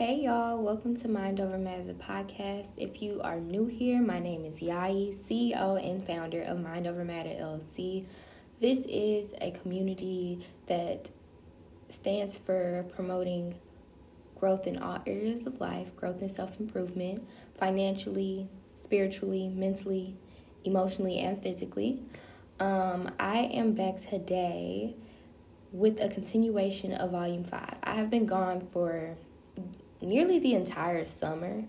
Hey y'all, welcome to Mind Over Matter the podcast. If you are new here, my name is Yai, CEO and founder of Mind Over Matter LLC. This is a community that stands for promoting growth in all areas of life, growth and self improvement, financially, spiritually, mentally, emotionally, and physically. Um, I am back today with a continuation of Volume 5. I have been gone for nearly the entire summer.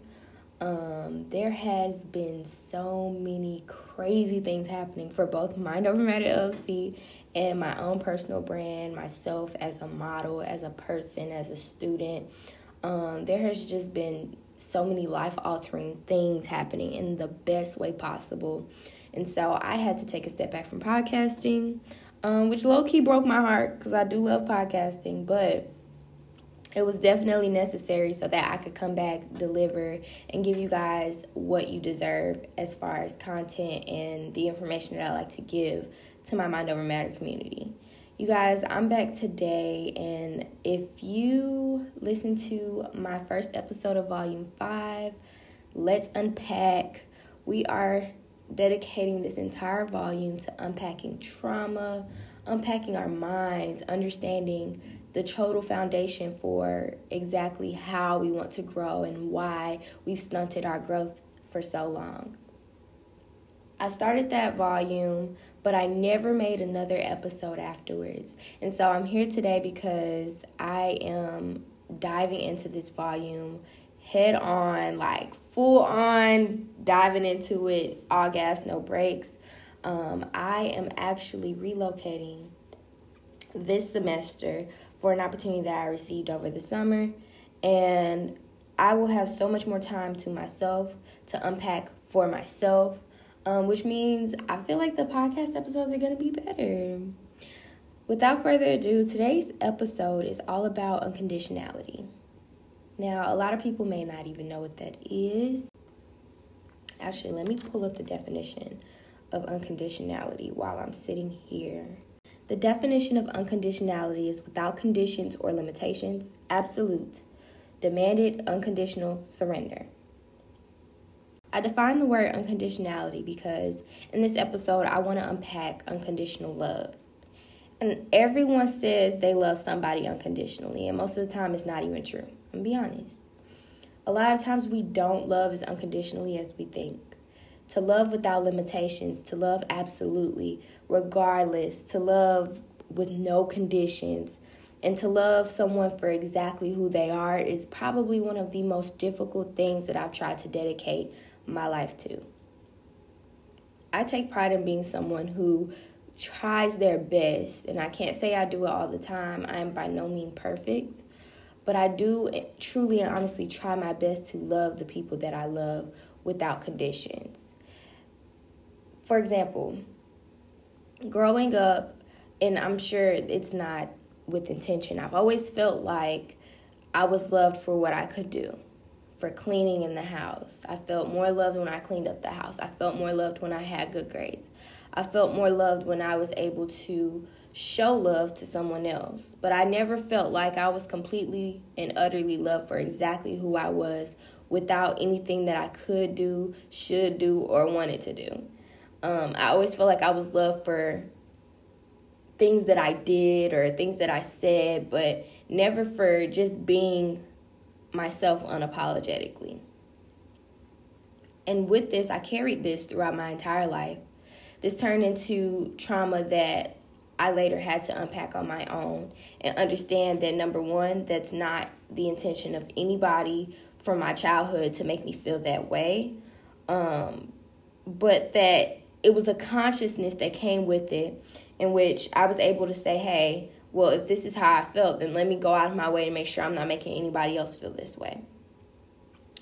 Um, there has been so many crazy things happening for both Mind Over Matter LLC and my own personal brand, myself as a model, as a person, as a student. Um, there has just been so many life altering things happening in the best way possible. And so I had to take a step back from podcasting, um, which low key broke my heart because I do love podcasting, but it was definitely necessary so that I could come back, deliver, and give you guys what you deserve as far as content and the information that I like to give to my Mind Over Matter community. You guys, I'm back today, and if you listen to my first episode of Volume 5, Let's Unpack, we are dedicating this entire volume to unpacking trauma, unpacking our minds, understanding the total foundation for exactly how we want to grow and why we've stunted our growth for so long. I started that volume, but I never made another episode afterwards. And so I'm here today because I am diving into this volume head on, like full on, diving into it, all gas, no brakes. Um, I am actually relocating this semester for an opportunity that I received over the summer. And I will have so much more time to myself to unpack for myself, um, which means I feel like the podcast episodes are going to be better. Without further ado, today's episode is all about unconditionality. Now, a lot of people may not even know what that is. Actually, let me pull up the definition of unconditionality while I'm sitting here. The definition of unconditionality is without conditions or limitations, absolute, demanded, unconditional surrender. I define the word unconditionality because in this episode, I want to unpack unconditional love. And everyone says they love somebody unconditionally, and most of the time, it's not even true. I'm be honest. A lot of times, we don't love as unconditionally as we think to love without limitations, to love absolutely, regardless, to love with no conditions, and to love someone for exactly who they are is probably one of the most difficult things that I've tried to dedicate my life to. I take pride in being someone who tries their best, and I can't say I do it all the time. I am by no means perfect, but I do eh, truly and honestly try my best to love the people that I love without conditions for example, growing up, and I'm sure it's not with intention, I've always felt like I was loved for what I could do, for cleaning in the house. I felt more loved when I cleaned up the house. I felt more loved when I had good grades. I felt more loved when I was able to show love to someone else. But I never felt like I was completely and utterly loved for exactly who I was without anything that I could do, should do, or wanted to do. Um, I always felt like I was loved for things that I did or things that I said, but never for just being myself unapologetically. And with this, I carried this throughout my entire life. This turned into trauma that I later had to unpack on my own and understand that number one, that's not the intention of anybody from my childhood to make me feel that way. Um, but that it was a consciousness that came with it in which I was able to say, hey, well, if this is how I felt, then let me go out of my way to make sure I'm not making anybody else feel this way.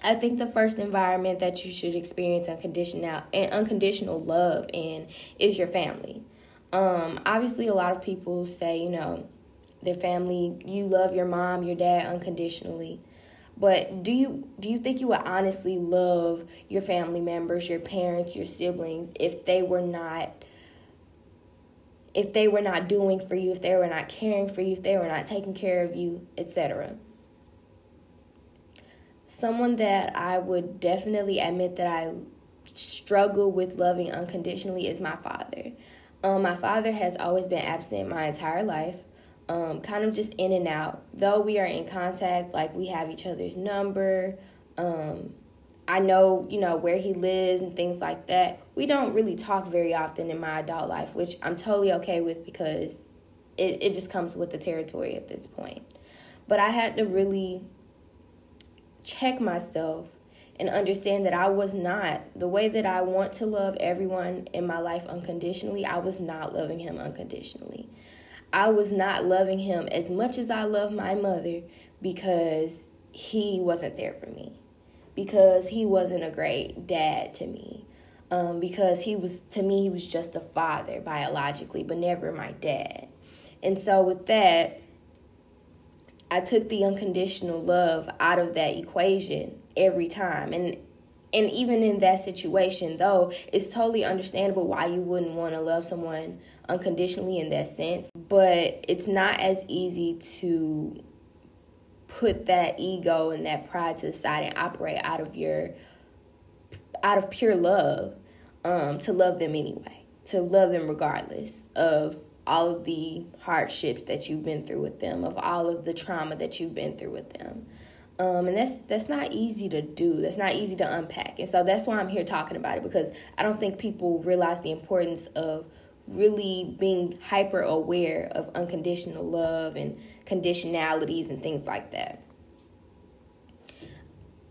I think the first environment that you should experience unconditional and unconditional love in is your family. Um, obviously, a lot of people say, you know, their family, you love your mom, your dad unconditionally. But do you do you think you would honestly love your family members, your parents, your siblings if they were not if they were not doing for you, if they were not caring for you, if they were not taking care of you, etc. someone that I would definitely admit that I struggle with loving unconditionally is my father. Um, my father has always been absent my entire life, um, kind of just in and out. Though we are in contact, like we have each other's number. Um, I know, you know, where he lives and things like that. We don't really talk very often in my adult life, which I'm totally okay with because it, it just comes with the territory at this point. But I had to really check myself and understand that I was not the way that I want to love everyone in my life unconditionally. I was not loving him unconditionally. I was not loving him as much as I love my mother because he wasn't there for me, because he wasn't a great dad to me, um, because he was, to me, he was just a father biologically, but never my dad. And so, with that, I took the unconditional love out of that equation every time. And and even in that situation though, it's totally understandable why you wouldn't want to love someone unconditionally in that sense, but it's not as easy to put that ego and that pride to the side and operate out of your out of pure love um, to love them anyway, to love them regardless of all of the hardships that you've been through with them, of all of the trauma that you've been through with them. Um, and that's that's not easy to do. That's not easy to unpack. And so that's why I'm here talking about it because I don't think people realize the importance of really being hyper aware of unconditional love and conditionalities and things like that.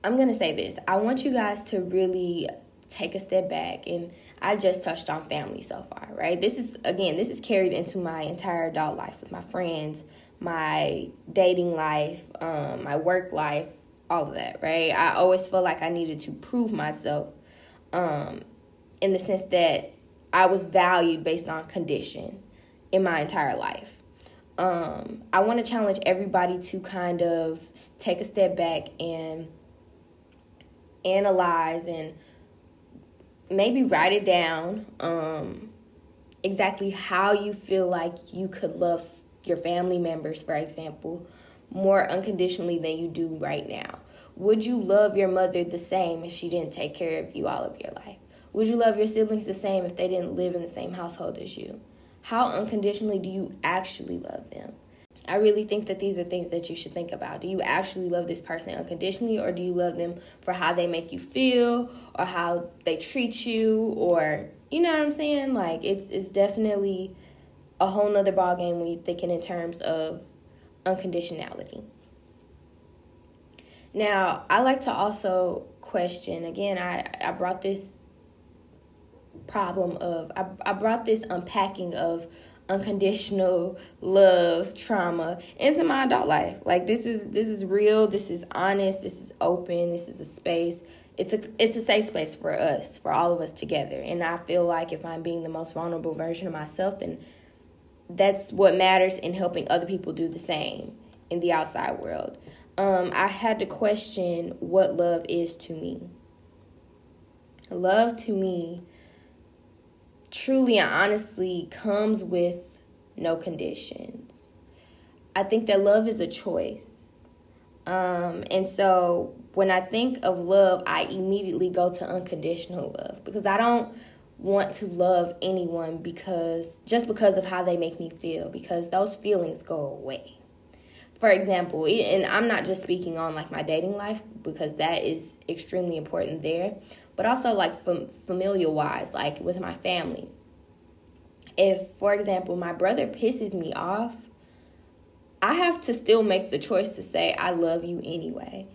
I'm going to say this. I want you guys to really take a step back and I just touched on family so far, right? This is again, this is carried into my entire adult life with my friends, my dating life, um, my work life, all of that, right? I always felt like I needed to prove myself um, in the sense that I was valued based on condition in my entire life. Um, I want to challenge everybody to kind of take a step back and analyze and maybe write it down um, exactly how you feel like you could love your family members, for example, more unconditionally than you do right now? Would you love your mother the same if she didn't take care of you all of your life? Would you love your siblings the same if they didn't live in the same household as you? How unconditionally do you actually love them? I really think that these are things that you should think about. Do you actually love this person unconditionally, or do you love them for how they make you feel, or how they treat you, or you know what I'm saying? Like it's it's definitely a whole nother ball game when you're thinking in terms of unconditionality. Now, I like to also question again, I, I brought this problem of, I, I brought this unpacking of unconditional love trauma into my adult life like this is this is real this is honest this is open this is a space it's a it's a safe space for us for all of us together and i feel like if i'm being the most vulnerable version of myself then that's what matters in helping other people do the same in the outside world. Um, I had to question what love is to me. Love to me truly and honestly comes with no conditions. I think that love is a choice. Um, and so when I think of love, I immediately go to unconditional love because I don't want to love anyone because just because of how they make me feel because those feelings go away for example and i'm not just speaking on like my dating life because that is extremely important there but also like fam- familial wise like with my family if for example my brother pisses me off i have to still make the choice to say i love you anyway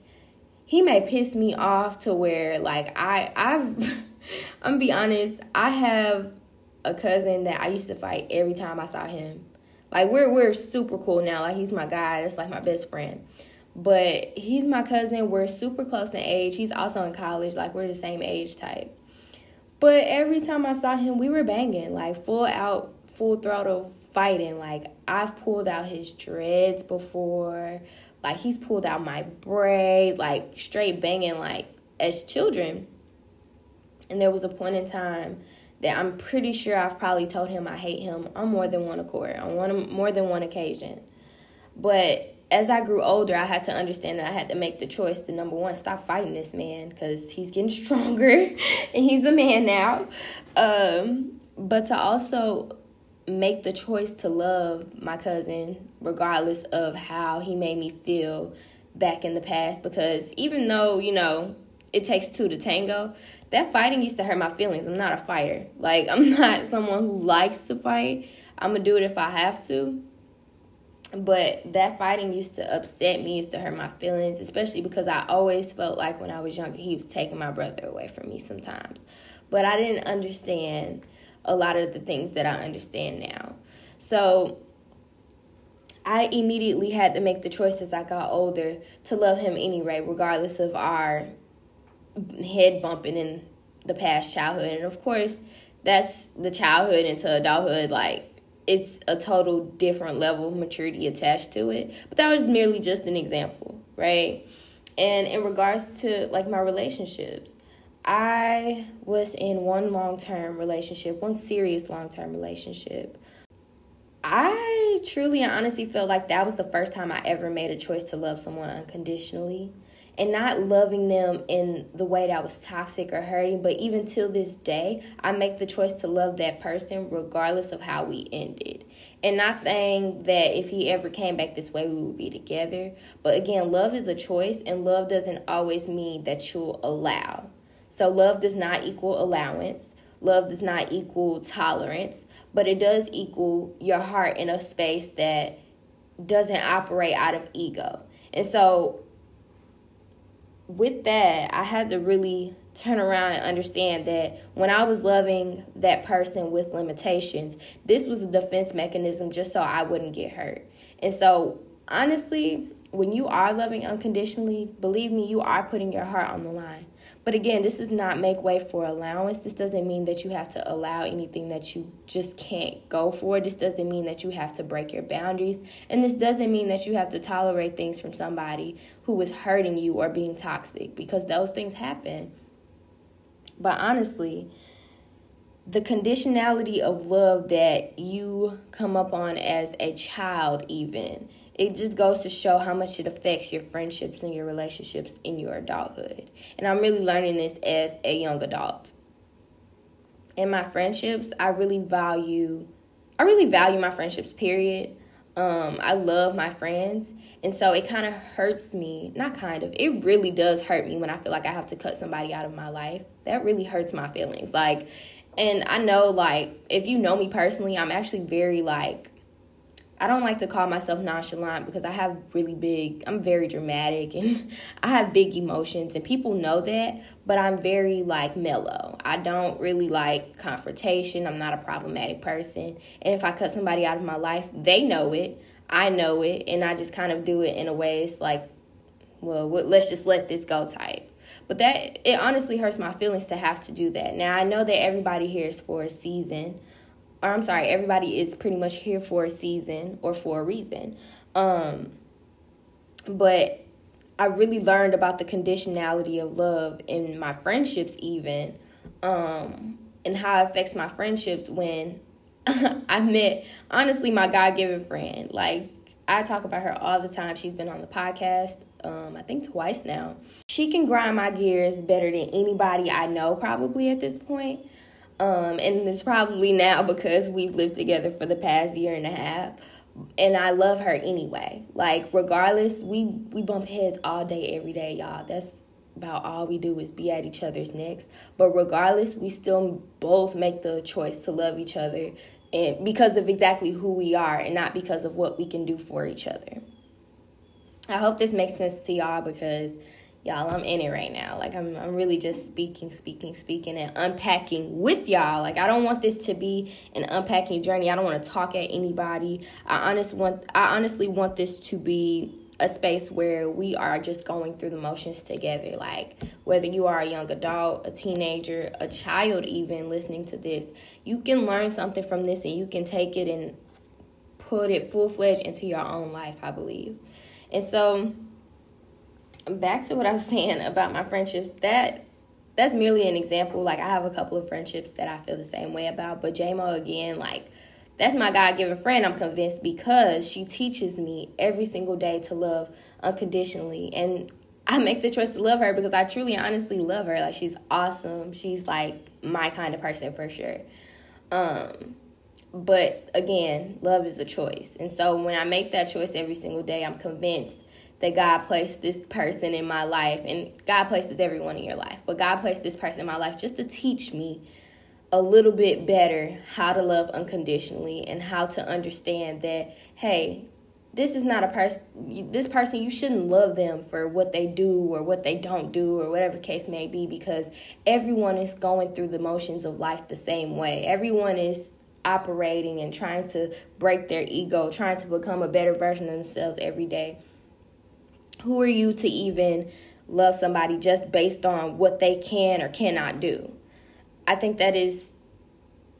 he may piss me off to where like i i've I'm gonna be honest. I have a cousin that I used to fight every time I saw him. Like we're we're super cool now. Like he's my guy. That's like my best friend. But he's my cousin. We're super close in age. He's also in college. Like we're the same age type. But every time I saw him, we were banging, like full out, full throttle fighting. Like I've pulled out his dreads before. Like he's pulled out my braids, like straight banging, like as children. And there was a point in time that I'm pretty sure I've probably told him I hate him on more than one accord, on one more than one occasion. But as I grew older, I had to understand that I had to make the choice to number one, stop fighting this man because he's getting stronger and he's a man now. Um, but to also make the choice to love my cousin regardless of how he made me feel back in the past because even though, you know, it takes two to tango, that fighting used to hurt my feelings. I'm not a fighter. Like, I'm not someone who likes to fight. I'm to do it if I have to. But that fighting used to upset me, used to hurt my feelings, especially because I always felt like when I was younger, he was taking my brother away from me sometimes. But I didn't understand a lot of the things that I understand now. So I immediately had to make the choice as I got older to love him anyway, regardless of our head bumping in the past childhood. And of course, that's the childhood into adulthood. Like, it's a total different level of maturity attached to it. But that was merely just an example, right? And in regards to like my relationships, I was in one long term relationship, one serious long term relationship. I truly and honestly feel like that was the first time I ever made a choice to love someone unconditionally and not loving them in the way that was toxic or hurting. But even till this day, I make the choice to love that person regardless of how we ended. And not saying that if he ever came back this way, we would be together. But again, love is a choice, and love doesn't always mean that you'll allow. So, love does not equal allowance. Love does not equal tolerance, but it does equal your heart in a space that doesn't operate out of ego. And so with that, I had to really turn around and understand that when I was loving that person with limitations, this was a defense mechanism just so I wouldn't get hurt. And so, honestly, when you are loving unconditionally, believe me, you are putting your heart on the line. But again, this does not make way for allowance. This doesn't mean that you have to allow anything that you just can't go for. This doesn't mean that you have to break your boundaries. And this doesn't mean that you have to tolerate things from somebody who is hurting you or being toxic because those things happen. But honestly, the conditionality of love that you come up on as a child, even it just goes to show how much it affects your friendships and your relationships in your adulthood. And I'm really learning this as a young adult. In my friendships, I really value I really value my friendships, period. Um, I love my friends. And so it kind of hurts me, not kind of, it really does hurt me when I feel like I have to cut somebody out of my life. That really hurts my feelings. Like, and I know, like, if you know me personally, I'm actually very, like, I don't like to call myself nonchalant because I have really big, I'm very dramatic and I have big emotions and people know that, but I'm very like mellow. I don't really like confrontation. I'm not a problematic person. And if I cut somebody out of my life, they know it. I know it. And I just kind of do it in a way it's like, well, let's just let this go type. But that, it honestly hurts my feelings to have to do that. Now, I know that everybody here is for a season or I'm sorry, everybody is pretty much here for a season or for a reason. Um, but I really learned about the conditionality of love in my friendships, even, um, and how it affects my friendships when I met, honestly, my God given friend. Like, I talk about her all the time. She's been on the podcast, um, I think twice now. She can grind my gears better than anybody I know, probably at this point. Um, and it's probably now because we've lived together for the past year and a half. And I love her anyway. Like regardless, we we bump heads all day, every day, y'all. That's about all we do is be at each other's necks. But regardless, we still both make the choice to love each other and because of exactly who we are and not because of what we can do for each other. I hope this makes sense to y'all because y'all i'm in it right now. Like I'm, I'm really just speaking speaking speaking and unpacking with y'all. Like i don't want this to be an unpacking journey. I don't want to talk at anybody. I honestly want i honestly want this to be a space where we are just going through the motions together. Like whether you are a young adult a teenager a child even listening to this you can learn something from this and you can take it and put it full-fledged into your own life i believe. And so back to what I was saying about my friendships, that that's merely an example. Like I have a couple of friendships that I feel the same way about, but JMO again, like that's my God given friend, I'm convinced, because she teaches me every single day to love unconditionally. And I make the choice to love her because I truly, honestly love her. Like, she's awesome. She's like my kind of person for sure. Um, but again, love is a choice. And so when I make that choice every single day, I'm convinced that God placed this person in my life. And God places everyone in your life, but God placed this person in my life just to teach me a little bit better how to love unconditionally and how to understand that hey this is not a person this person you shouldn't love them for what they do or what they don't do or whatever case may be because everyone is going through the motions of life the same way everyone is operating and trying to break their ego trying to become a better version of themselves every day who are you to even love somebody just based on what they can or cannot do I think that is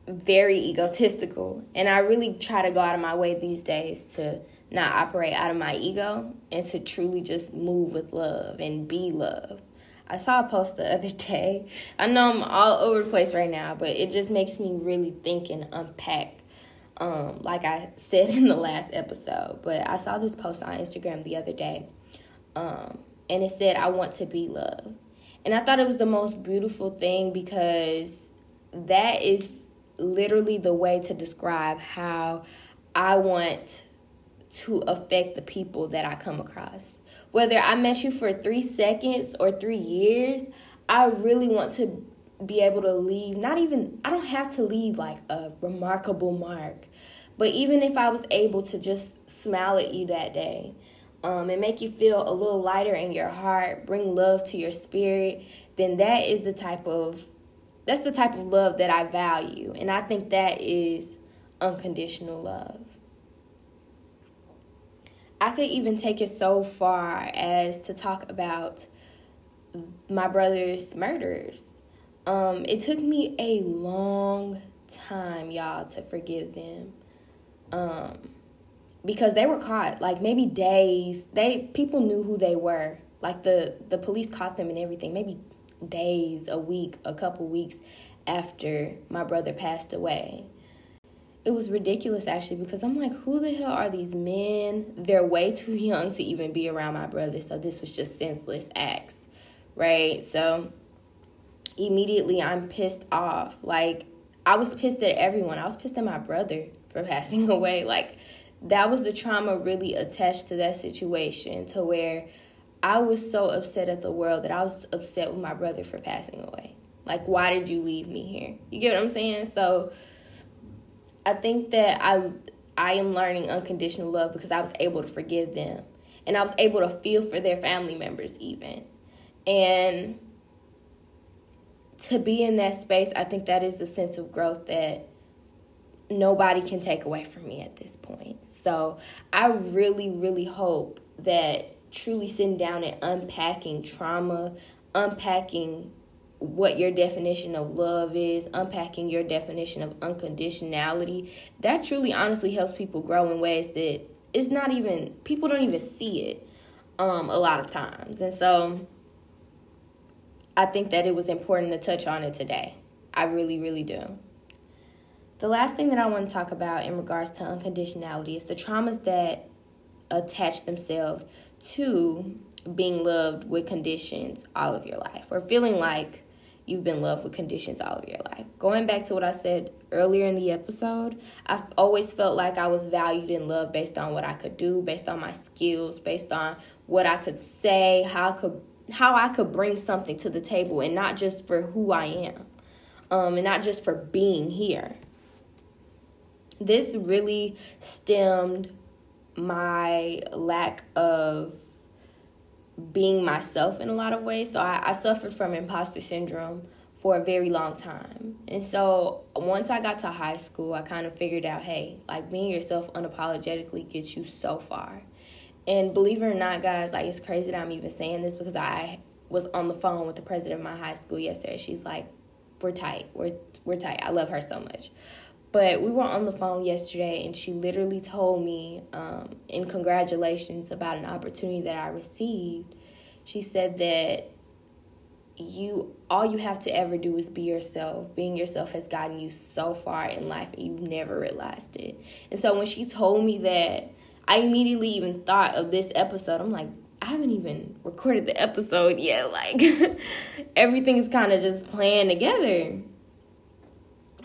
very egotistical. And I really try to go out of my way these days to not operate out of my ego and to truly just move with love and be love. I saw a post the other day. I know I'm all over the place right now, but it just makes me really think and unpack, um, like I said in the last episode. But I saw this post on Instagram the other day, um, and it said, I want to be love. And I thought it was the most beautiful thing because that is literally the way to describe how I want to affect the people that I come across. Whether I met you for three seconds or three years, I really want to be able to leave, not even, I don't have to leave like a remarkable mark, but even if I was able to just smile at you that day, um, and make you feel a little lighter in your heart, bring love to your spirit, then that is the type of that's the type of love that I value. And I think that is unconditional love. I could even take it so far as to talk about my brother's murders. Um, it took me a long time, y'all, to forgive them. Um, because they were caught like maybe days they people knew who they were. Like the the police caught them and everything maybe days a week a couple weeks after my brother passed away. It was ridiculous actually because i'm like who the hell are these men? They're way too young to even be around my brother so this was just senseless acts right? So immediately i'm pissed off. Like i was pissed at everyone. I was pissed at my brother for passing away. Like that was the trauma really attached to that situation to where I was so upset at the world that I was upset with my brother for passing away. Like, why did you leave me here? You get what I'm saying? So, I think that I I am learning unconditional love because I was able to forgive them, and I was able to feel for their family members even, and to be in that space. I think that is a sense of growth that nobody can take away from me at this point. So I really, really hope that truly sitting down and unpacking trauma, unpacking what your definition of love is, unpacking your definition of unconditionality, that truly honestly helps people grow in ways that it's not even people don't even see it um, a lot of times. And so I think that it was important to touch on it today. I really, really do. The last thing that I want to talk about in regards to unconditionality is the traumas that attach themselves to being loved with conditions all of your life or feeling like you've been loved with conditions all of your life. Going back to what I said earlier in the episode, I've always felt like I was valued and loved based on what I could do, based on my skills, based on what I could say, how I could how I could bring something to the table and not just for who I am. Um, and not just for being here this really stemmed my lack of being myself in a lot of ways. So I, I suffered from imposter syndrome for a very long time. And so once I got to high school, I kind of figured out hey, like being yourself unapologetically gets you so far. And believe it or not, guys, like it's crazy that I'm even saying this because I was on the phone with the president of my high school yesterday. She's like, We're tight. We're we're tight. I love her so much. But we were on the phone yesterday, and she literally told me, um, in congratulations about an opportunity that I received. She said that you all you have to ever do is be yourself. Being yourself has gotten you so far in life and you've never realized it. And so when she told me that, I immediately even thought of this episode. I'm like, I haven't even recorded the episode yet. Like everything's kind of just playing together.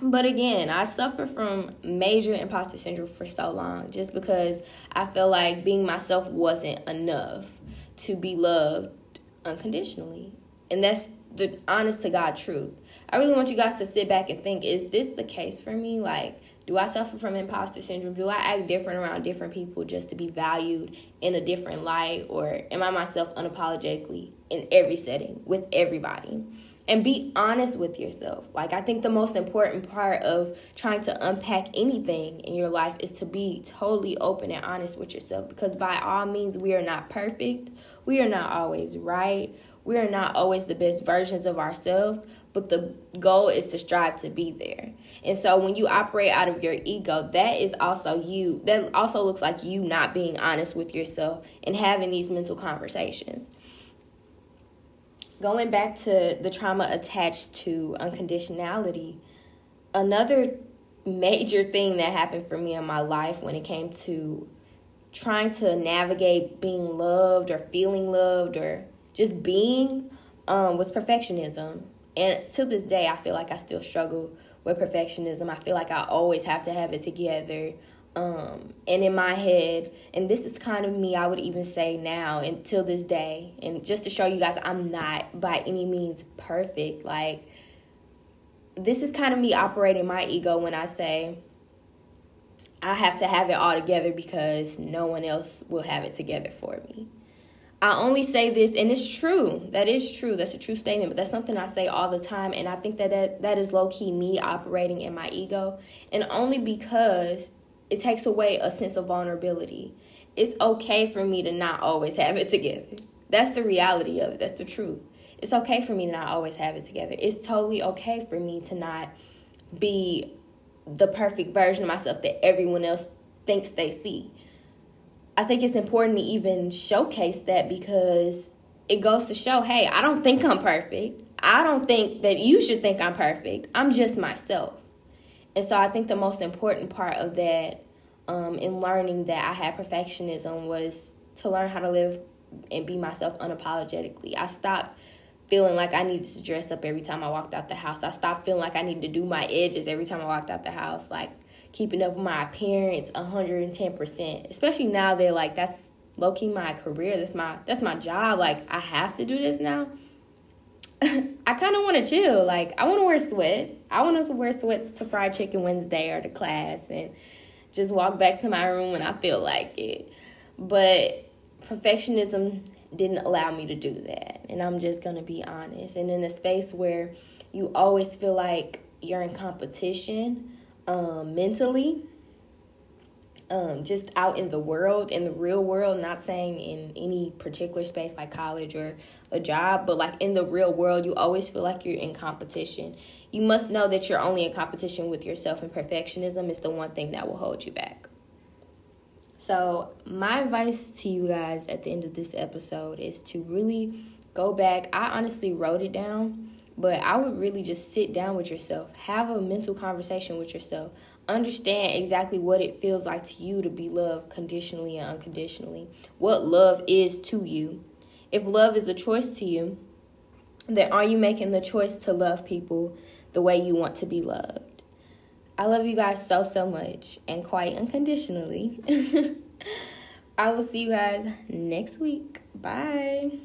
But again, I suffer from major imposter syndrome for so long just because I felt like being myself wasn't enough to be loved unconditionally. And that's the honest to God truth. I really want you guys to sit back and think is this the case for me? Like, do I suffer from imposter syndrome? Do I act different around different people just to be valued in a different light? Or am I myself unapologetically in every setting with everybody? And be honest with yourself. Like, I think the most important part of trying to unpack anything in your life is to be totally open and honest with yourself. Because by all means, we are not perfect, we are not always right we are not always the best versions of ourselves, but the goal is to strive to be there. And so when you operate out of your ego, that is also you. That also looks like you not being honest with yourself and having these mental conversations. Going back to the trauma attached to unconditionality, another major thing that happened for me in my life when it came to trying to navigate being loved or feeling loved or just being um, was perfectionism. And to this day, I feel like I still struggle with perfectionism. I feel like I always have to have it together. Um, and in my head, and this is kind of me, I would even say now until this day, and just to show you guys, I'm not by any means perfect. Like, this is kind of me operating my ego when I say, I have to have it all together because no one else will have it together for me. I only say this, and it's true. That is true. That's a true statement, but that's something I say all the time. And I think that that, that is low key me operating in my ego. And only because it takes away a sense of vulnerability. It's okay for me to not always have it together. That's the reality of it. That's the truth. It's okay for me to not always have it together. It's totally okay for me to not be the perfect version of myself that everyone else thinks they see. I think it's important to even showcase that because it goes to show hey, I don't think I'm perfect. I don't think that you should think I'm perfect. I'm just myself. And so I think the most important part of that um, in learning that I had perfectionism was to learn how to live and be myself unapologetically. I stopped feeling like I needed to dress up every time I walked out the house. I stopped feeling like I needed to do my edges every time I walked out the house. Like keeping up with my appearance 110%. Especially now they're like that's low key my career. That's my that's my job. Like I have to do this now. I kind of want to chill. Like I want to wear sweats. I want to wear sweats to Fried Chicken Wednesday or to class and just walk back to my room when I feel like it. But perfectionism didn't allow me to do that. And I'm just going to be honest. And in a space where you always feel like you're in competition, um, mentally, um, just out in the world, in the real world, not saying in any particular space like college or a job, but like in the real world, you always feel like you're in competition. You must know that you're only in competition with yourself, and perfectionism is the one thing that will hold you back. So, my advice to you guys at the end of this episode is to really go back. I honestly wrote it down but I would really just sit down with yourself, have a mental conversation with yourself, understand exactly what it feels like to you to be loved conditionally and unconditionally, what love is to you. If love is a choice to you, then are you making the choice to love people the way you want to be loved? I love you guys so, so much and quite unconditionally. I will see you guys next week. Bye.